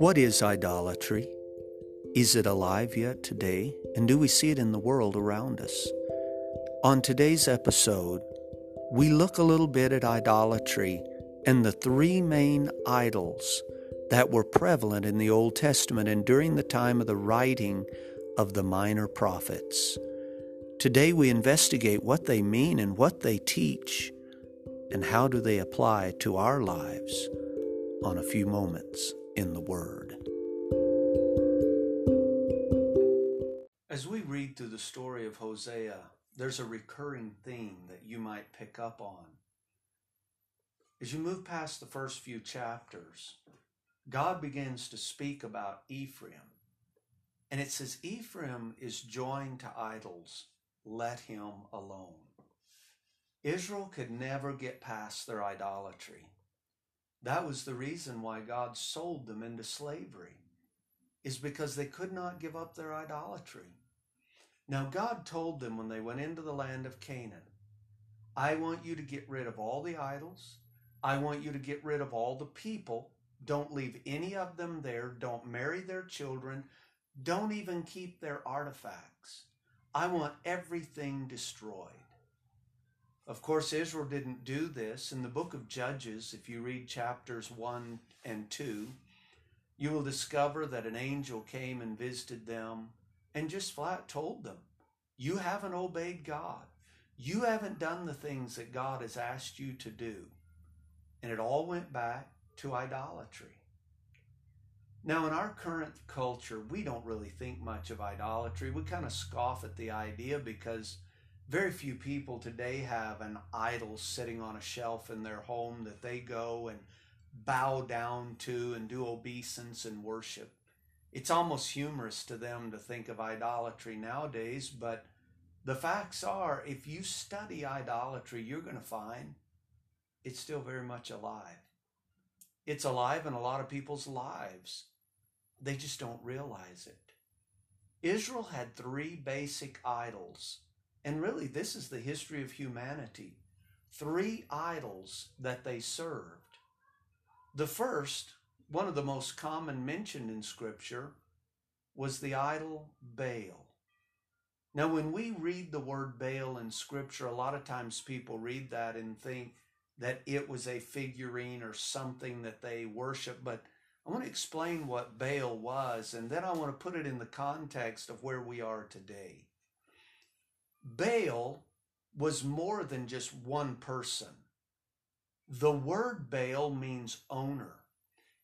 What is idolatry? Is it alive yet today? And do we see it in the world around us? On today's episode, we look a little bit at idolatry and the three main idols that were prevalent in the Old Testament and during the time of the writing of the minor prophets. Today we investigate what they mean and what they teach and how do they apply to our lives on a few moments in the Word. As we read through the story of Hosea, there's a recurring theme that you might pick up on. As you move past the first few chapters, God begins to speak about Ephraim. And it says, Ephraim is joined to idols, let him alone. Israel could never get past their idolatry. That was the reason why God sold them into slavery, is because they could not give up their idolatry. Now, God told them when they went into the land of Canaan, I want you to get rid of all the idols. I want you to get rid of all the people. Don't leave any of them there. Don't marry their children. Don't even keep their artifacts. I want everything destroyed. Of course, Israel didn't do this. In the book of Judges, if you read chapters 1 and 2, you will discover that an angel came and visited them and just flat told them, You haven't obeyed God. You haven't done the things that God has asked you to do. And it all went back to idolatry. Now, in our current culture, we don't really think much of idolatry. We kind of scoff at the idea because very few people today have an idol sitting on a shelf in their home that they go and bow down to and do obeisance and worship. It's almost humorous to them to think of idolatry nowadays, but the facts are if you study idolatry, you're going to find it's still very much alive. It's alive in a lot of people's lives. They just don't realize it. Israel had three basic idols and really, this is the history of humanity. Three idols that they served. The first, one of the most common mentioned in Scripture, was the idol Baal. Now, when we read the word Baal in Scripture, a lot of times people read that and think that it was a figurine or something that they worship. But I want to explain what Baal was, and then I want to put it in the context of where we are today. Baal was more than just one person. The word Baal means owner.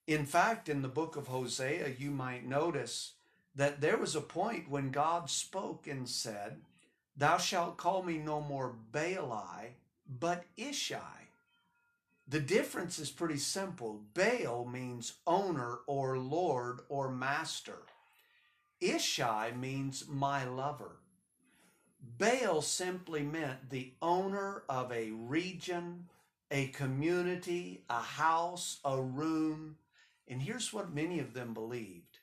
In fact, in the book of Hosea, you might notice that there was a point when God spoke and said, Thou shalt call me no more Baali, but Ishai. The difference is pretty simple. Baal means owner or lord or master. Ishai means my lover. Baal simply meant the owner of a region, a community, a house, a room. And here's what many of them believed.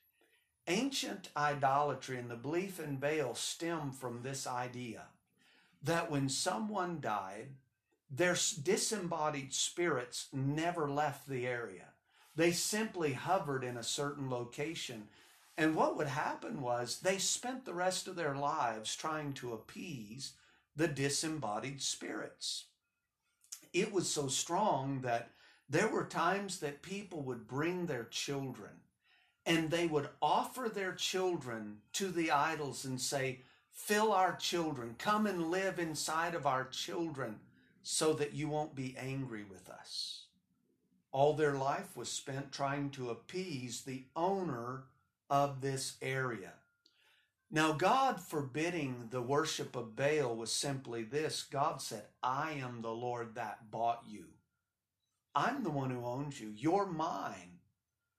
Ancient idolatry and the belief in Baal stem from this idea that when someone died, their disembodied spirits never left the area. They simply hovered in a certain location and what would happen was they spent the rest of their lives trying to appease the disembodied spirits. It was so strong that there were times that people would bring their children and they would offer their children to the idols and say, Fill our children, come and live inside of our children so that you won't be angry with us. All their life was spent trying to appease the owner of this area. Now, God forbidding the worship of Baal was simply this God said, I am the Lord that bought you. I'm the one who owns you. You're mine.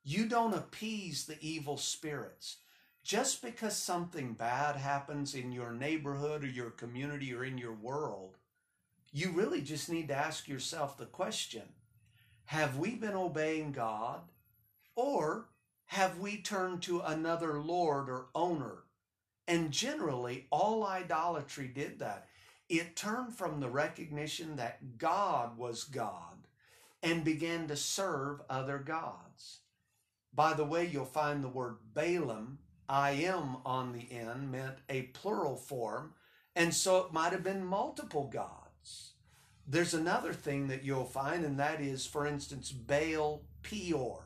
You don't appease the evil spirits. Just because something bad happens in your neighborhood or your community or in your world, you really just need to ask yourself the question Have we been obeying God? Or have we turned to another Lord or owner? And generally, all idolatry did that. It turned from the recognition that God was God and began to serve other gods. By the way, you'll find the word Baalim, I am on the end, meant a plural form, and so it might have been multiple gods. There's another thing that you'll find, and that is, for instance, Baal Peor.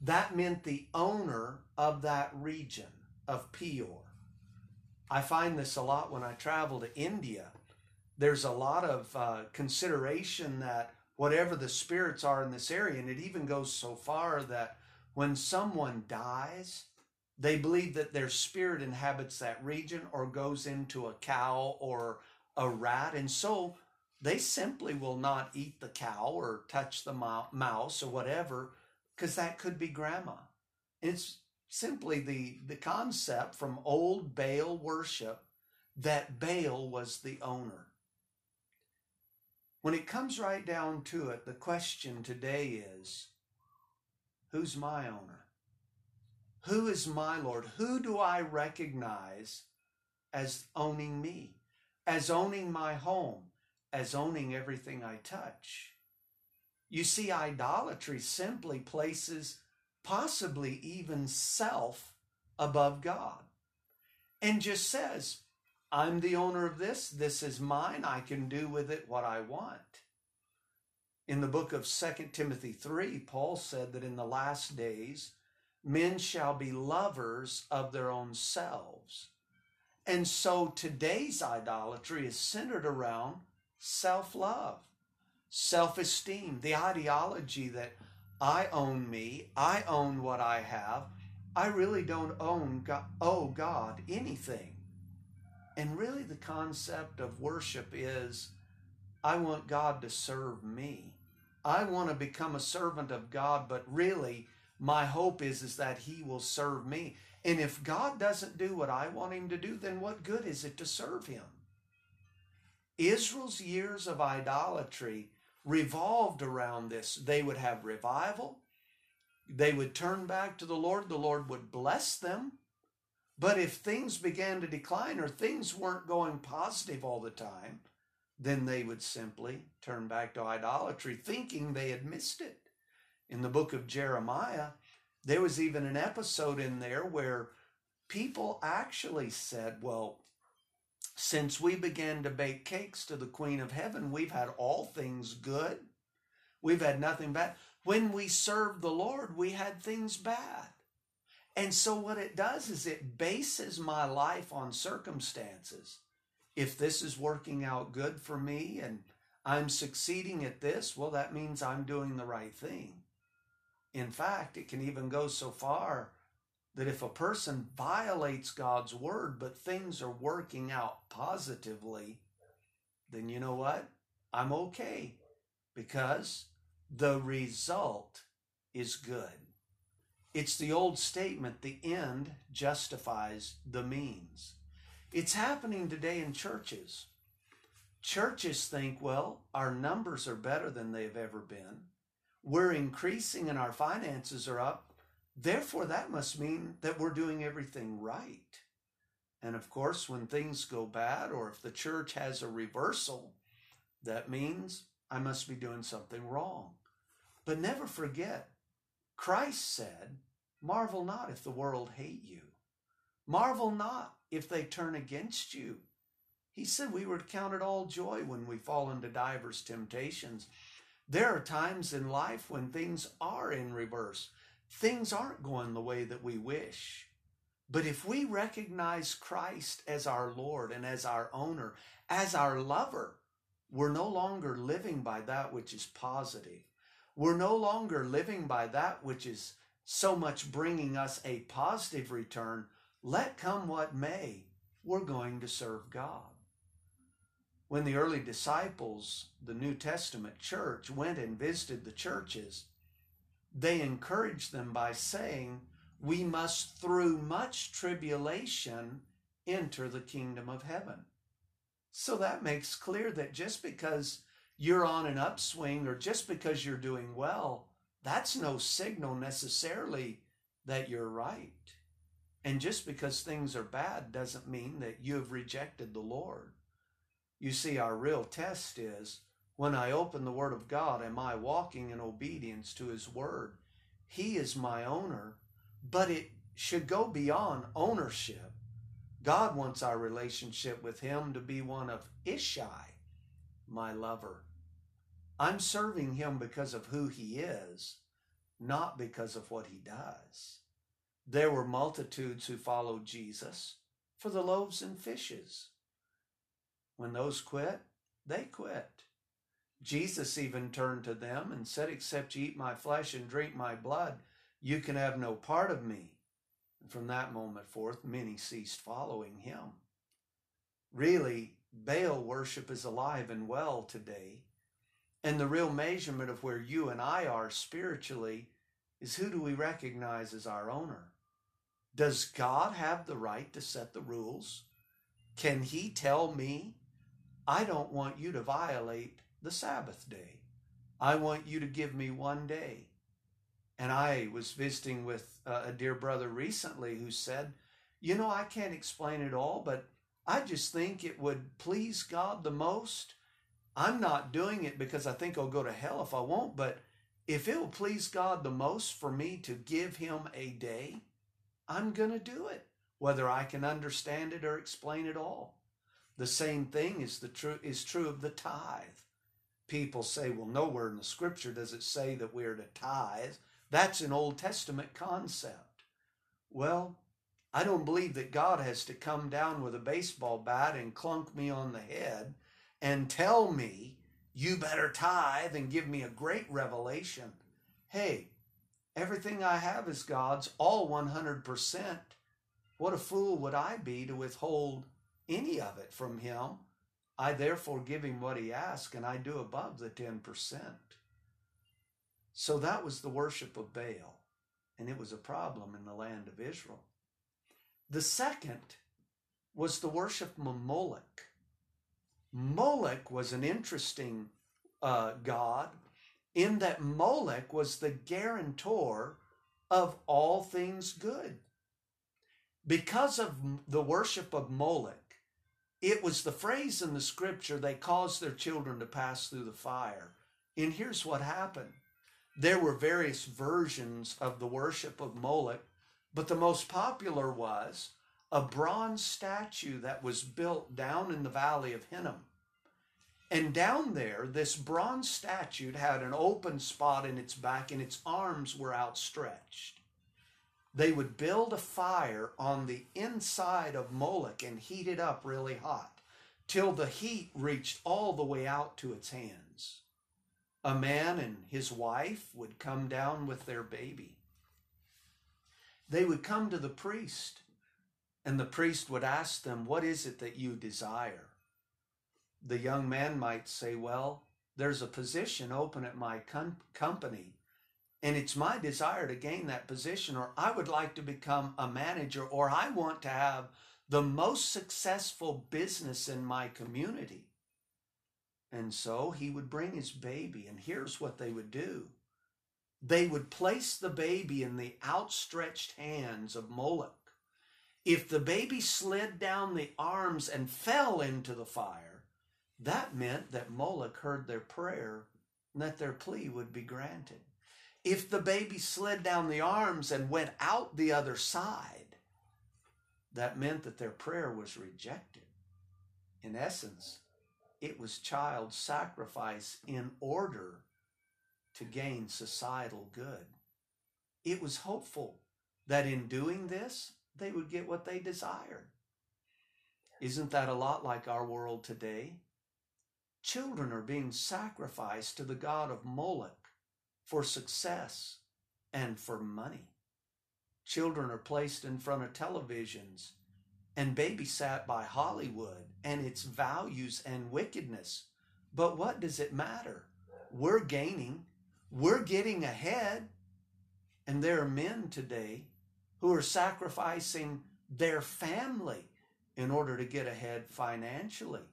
That meant the owner of that region of Peor. I find this a lot when I travel to India. There's a lot of uh, consideration that whatever the spirits are in this area, and it even goes so far that when someone dies, they believe that their spirit inhabits that region or goes into a cow or a rat. And so they simply will not eat the cow or touch the mouse or whatever, because that could be grandma. It's simply the, the concept from old Baal worship that Baal was the owner. When it comes right down to it, the question today is who's my owner? Who is my Lord? Who do I recognize as owning me, as owning my home, as owning everything I touch? You see, idolatry simply places possibly even self above God and just says, I'm the owner of this. This is mine. I can do with it what I want. In the book of 2 Timothy 3, Paul said that in the last days, men shall be lovers of their own selves. And so today's idolatry is centered around self love, self esteem, the ideology that I own me, I own what I have. I really don't own God, owe God anything. And really, the concept of worship is I want God to serve me. I want to become a servant of God, but really, my hope is, is that He will serve me. And if God doesn't do what I want Him to do, then what good is it to serve Him? Israel's years of idolatry revolved around this. They would have revival, they would turn back to the Lord, the Lord would bless them. But if things began to decline or things weren't going positive all the time, then they would simply turn back to idolatry, thinking they had missed it. In the book of Jeremiah, there was even an episode in there where people actually said, Well, since we began to bake cakes to the Queen of Heaven, we've had all things good. We've had nothing bad. When we served the Lord, we had things bad. And so, what it does is it bases my life on circumstances. If this is working out good for me and I'm succeeding at this, well, that means I'm doing the right thing. In fact, it can even go so far that if a person violates God's word, but things are working out positively, then you know what? I'm okay because the result is good. It's the old statement the end justifies the means. It's happening today in churches. Churches think, well, our numbers are better than they've ever been. We're increasing and our finances are up. Therefore, that must mean that we're doing everything right. And of course, when things go bad or if the church has a reversal, that means I must be doing something wrong. But never forget, Christ said, Marvel not if the world hate you. Marvel not if they turn against you. He said we were counted all joy when we fall into divers temptations. There are times in life when things are in reverse. Things aren't going the way that we wish. But if we recognize Christ as our Lord and as our owner, as our lover, we're no longer living by that which is positive. We're no longer living by that which is so much bringing us a positive return, let come what may, we're going to serve God. When the early disciples, the New Testament church, went and visited the churches, they encourage them by saying, We must, through much tribulation, enter the kingdom of heaven. So that makes clear that just because you're on an upswing or just because you're doing well, that's no signal necessarily that you're right. And just because things are bad doesn't mean that you have rejected the Lord. You see, our real test is when I open the Word of God, am I walking in obedience to His Word? He is my owner, but it should go beyond ownership. God wants our relationship with Him to be one of Ishai, my lover. I'm serving Him because of who He is, not because of what He does. There were multitudes who followed Jesus for the loaves and fishes. When those quit, they quit. Jesus even turned to them and said, Except you eat my flesh and drink my blood, you can have no part of me. And from that moment forth, many ceased following him. Really, Baal worship is alive and well today. And the real measurement of where you and I are spiritually is who do we recognize as our owner? Does God have the right to set the rules? Can He tell me, I don't want you to violate the Sabbath day? I want you to give me one day. And I was visiting with uh, a dear brother recently who said, You know, I can't explain it all, but I just think it would please God the most. I'm not doing it because I think I'll go to hell if I won't, but if it will please God the most for me to give Him a day, I'm going to do it, whether I can understand it or explain it all. The same thing is the true is true of the tithe. People say, well, nowhere in the scripture does it say that we're to tithe. That's an Old Testament concept. Well, I don't believe that God has to come down with a baseball bat and clunk me on the head and tell me, you better tithe and give me a great revelation. Hey, everything I have is God's, all 100%. What a fool would I be to withhold any of it from Him? I therefore give Him what He asks, and I do above the 10%. So that was the worship of Baal, and it was a problem in the land of Israel. The second was the worship of Moloch. Moloch was an interesting uh, god in that Moloch was the guarantor of all things good. Because of the worship of Moloch, it was the phrase in the scripture they caused their children to pass through the fire. And here's what happened there were various versions of the worship of Moloch, but the most popular was a bronze statue that was built down in the valley of Hinnom. And down there, this bronze statue had an open spot in its back and its arms were outstretched. They would build a fire on the inside of Moloch and heat it up really hot till the heat reached all the way out to its hands a man and his wife would come down with their baby. They would come to the priest, and the priest would ask them, What is it that you desire? The young man might say, Well, there's a position open at my com- company, and it's my desire to gain that position, or I would like to become a manager, or I want to have the most successful business in my community. And so he would bring his baby, and here's what they would do they would place the baby in the outstretched hands of Moloch. If the baby slid down the arms and fell into the fire, that meant that Moloch heard their prayer and that their plea would be granted. If the baby slid down the arms and went out the other side, that meant that their prayer was rejected. In essence, it was child sacrifice in order to gain societal good. It was hopeful that in doing this, they would get what they desired. Isn't that a lot like our world today? Children are being sacrificed to the god of Moloch for success and for money. Children are placed in front of televisions and babysat by Hollywood and its values and wickedness. But what does it matter? We're gaining, we're getting ahead. And there are men today who are sacrificing their family in order to get ahead financially.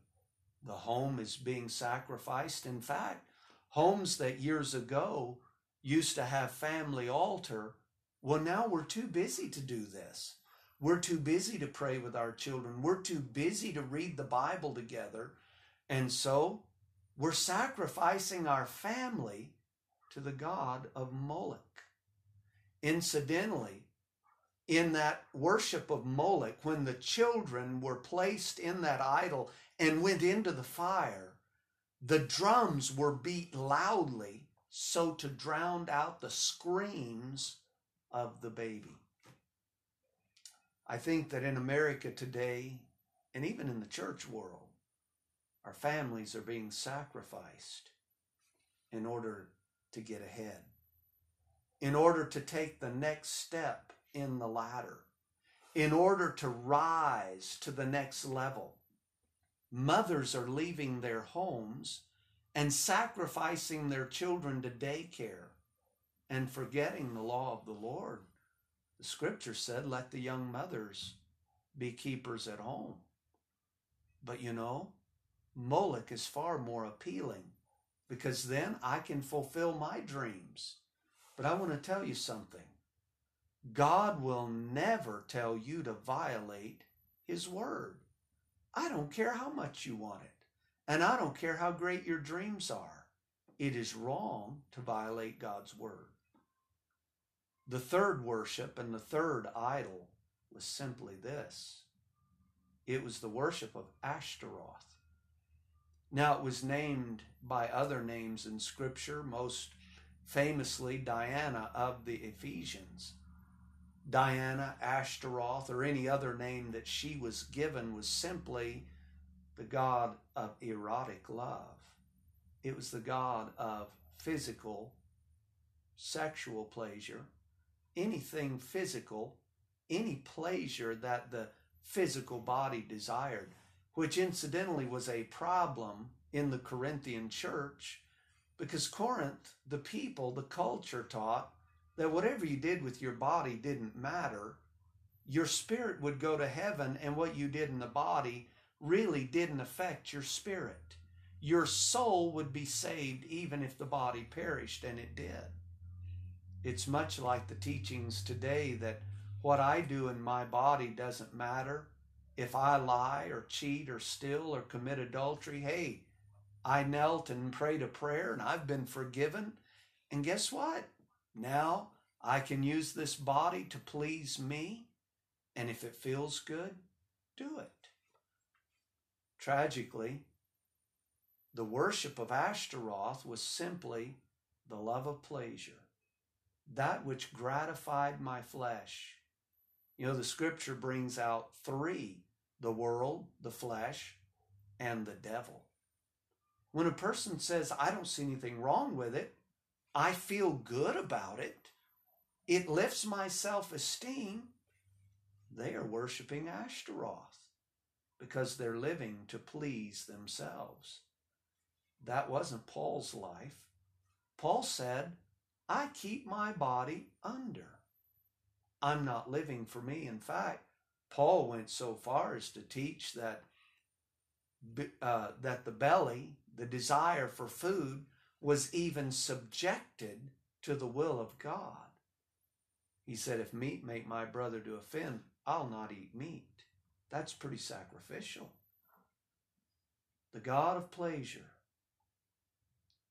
The home is being sacrificed. In fact, homes that years ago used to have family altar, well, now we're too busy to do this. We're too busy to pray with our children. We're too busy to read the Bible together. And so we're sacrificing our family to the God of Moloch. Incidentally, in that worship of Moloch, when the children were placed in that idol and went into the fire, the drums were beat loudly so to drown out the screams of the baby. I think that in America today, and even in the church world, our families are being sacrificed in order to get ahead, in order to take the next step in the ladder, in order to rise to the next level. Mothers are leaving their homes and sacrificing their children to daycare and forgetting the law of the Lord. The scripture said, let the young mothers be keepers at home. But you know, Moloch is far more appealing because then I can fulfill my dreams. But I want to tell you something God will never tell you to violate His word. I don't care how much you want it. And I don't care how great your dreams are. It is wrong to violate God's word. The third worship and the third idol was simply this it was the worship of Ashtaroth. Now, it was named by other names in Scripture, most famously Diana of the Ephesians. Diana, Ashtaroth, or any other name that she was given was simply the God of erotic love. It was the God of physical, sexual pleasure, anything physical, any pleasure that the physical body desired, which incidentally was a problem in the Corinthian church because Corinth, the people, the culture taught that whatever you did with your body didn't matter. Your spirit would go to heaven, and what you did in the body really didn't affect your spirit. Your soul would be saved even if the body perished, and it did. It's much like the teachings today that what I do in my body doesn't matter. If I lie or cheat or steal or commit adultery, hey, I knelt and prayed a prayer and I've been forgiven. And guess what? Now I can use this body to please me. And if it feels good, do it. Tragically, the worship of Ashtaroth was simply the love of pleasure, that which gratified my flesh. You know, the scripture brings out three the world, the flesh, and the devil. When a person says, I don't see anything wrong with it, I feel good about it, it lifts my self esteem, they are worshiping Ashtaroth because they're living to please themselves. That wasn't Paul's life. Paul said, I keep my body under. I'm not living for me. In fact, Paul went so far as to teach that uh, that the belly, the desire for food, was even subjected to the will of God. He said, "If meat make my brother to offend, I'll not eat meat." That's pretty sacrificial. The God of pleasure.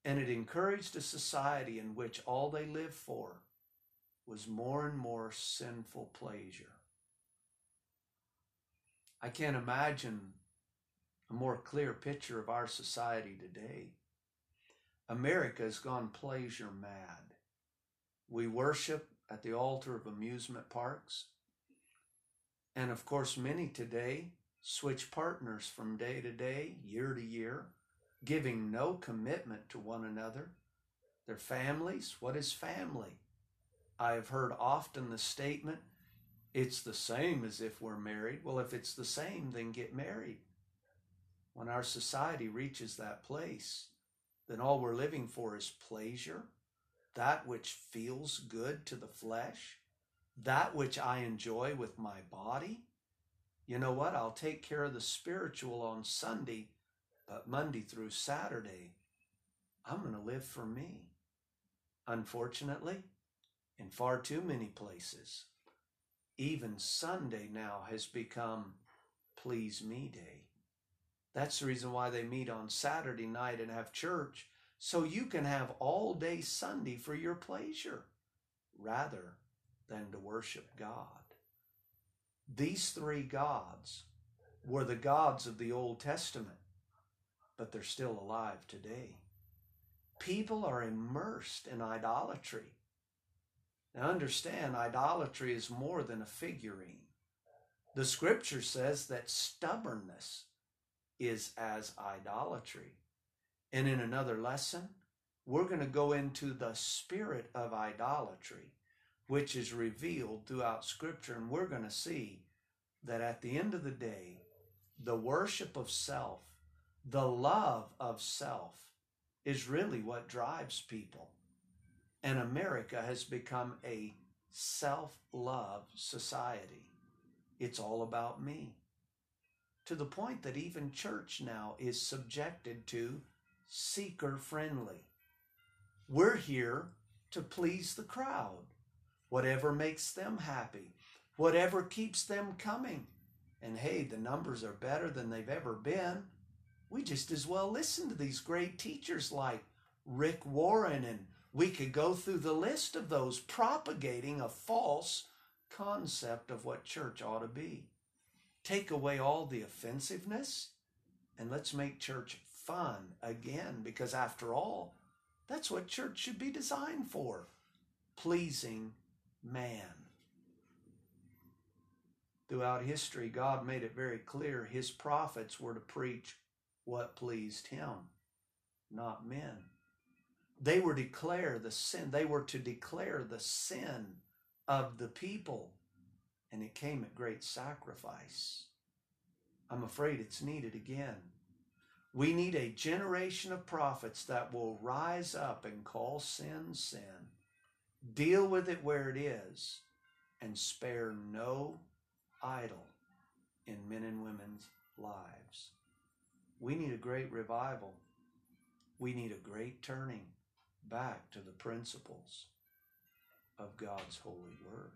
And it encouraged a society in which all they lived for was more and more sinful pleasure. I can't imagine a more clear picture of our society today. America has gone pleasure mad. We worship at the altar of amusement parks. And of course, many today switch partners from day to day, year to year, giving no commitment to one another. Their families, what is family? I have heard often the statement, it's the same as if we're married. Well, if it's the same, then get married. When our society reaches that place, then all we're living for is pleasure, that which feels good to the flesh, that which I enjoy with my body, you know what? I'll take care of the spiritual on Sunday, but Monday through Saturday, I'm going to live for me. Unfortunately, in far too many places, even Sunday now has become Please Me Day. That's the reason why they meet on Saturday night and have church, so you can have all day Sunday for your pleasure rather than to worship God. These three gods were the gods of the Old Testament, but they're still alive today. People are immersed in idolatry. Now, understand, idolatry is more than a figurine. The scripture says that stubbornness is as idolatry. And in another lesson, we're going to go into the spirit of idolatry, which is revealed throughout scripture. And we're going to see that at the end of the day, the worship of self, the love of self, is really what drives people. And America has become a self love society. It's all about me. To the point that even church now is subjected to seeker friendly. We're here to please the crowd, whatever makes them happy, whatever keeps them coming. And hey, the numbers are better than they've ever been. We just as well listen to these great teachers like Rick Warren, and we could go through the list of those propagating a false concept of what church ought to be. Take away all the offensiveness and let's make church fun again because, after all, that's what church should be designed for pleasing man. Throughout history, God made it very clear his prophets were to preach what pleased him, not men. They were declare the sin, they were to declare the sin of the people, and it came at great sacrifice. I'm afraid it's needed again. We need a generation of prophets that will rise up and call sin sin, deal with it where it is, and spare no idol in men and women's lives. We need a great revival. We need a great turning back to the principles of God's holy word.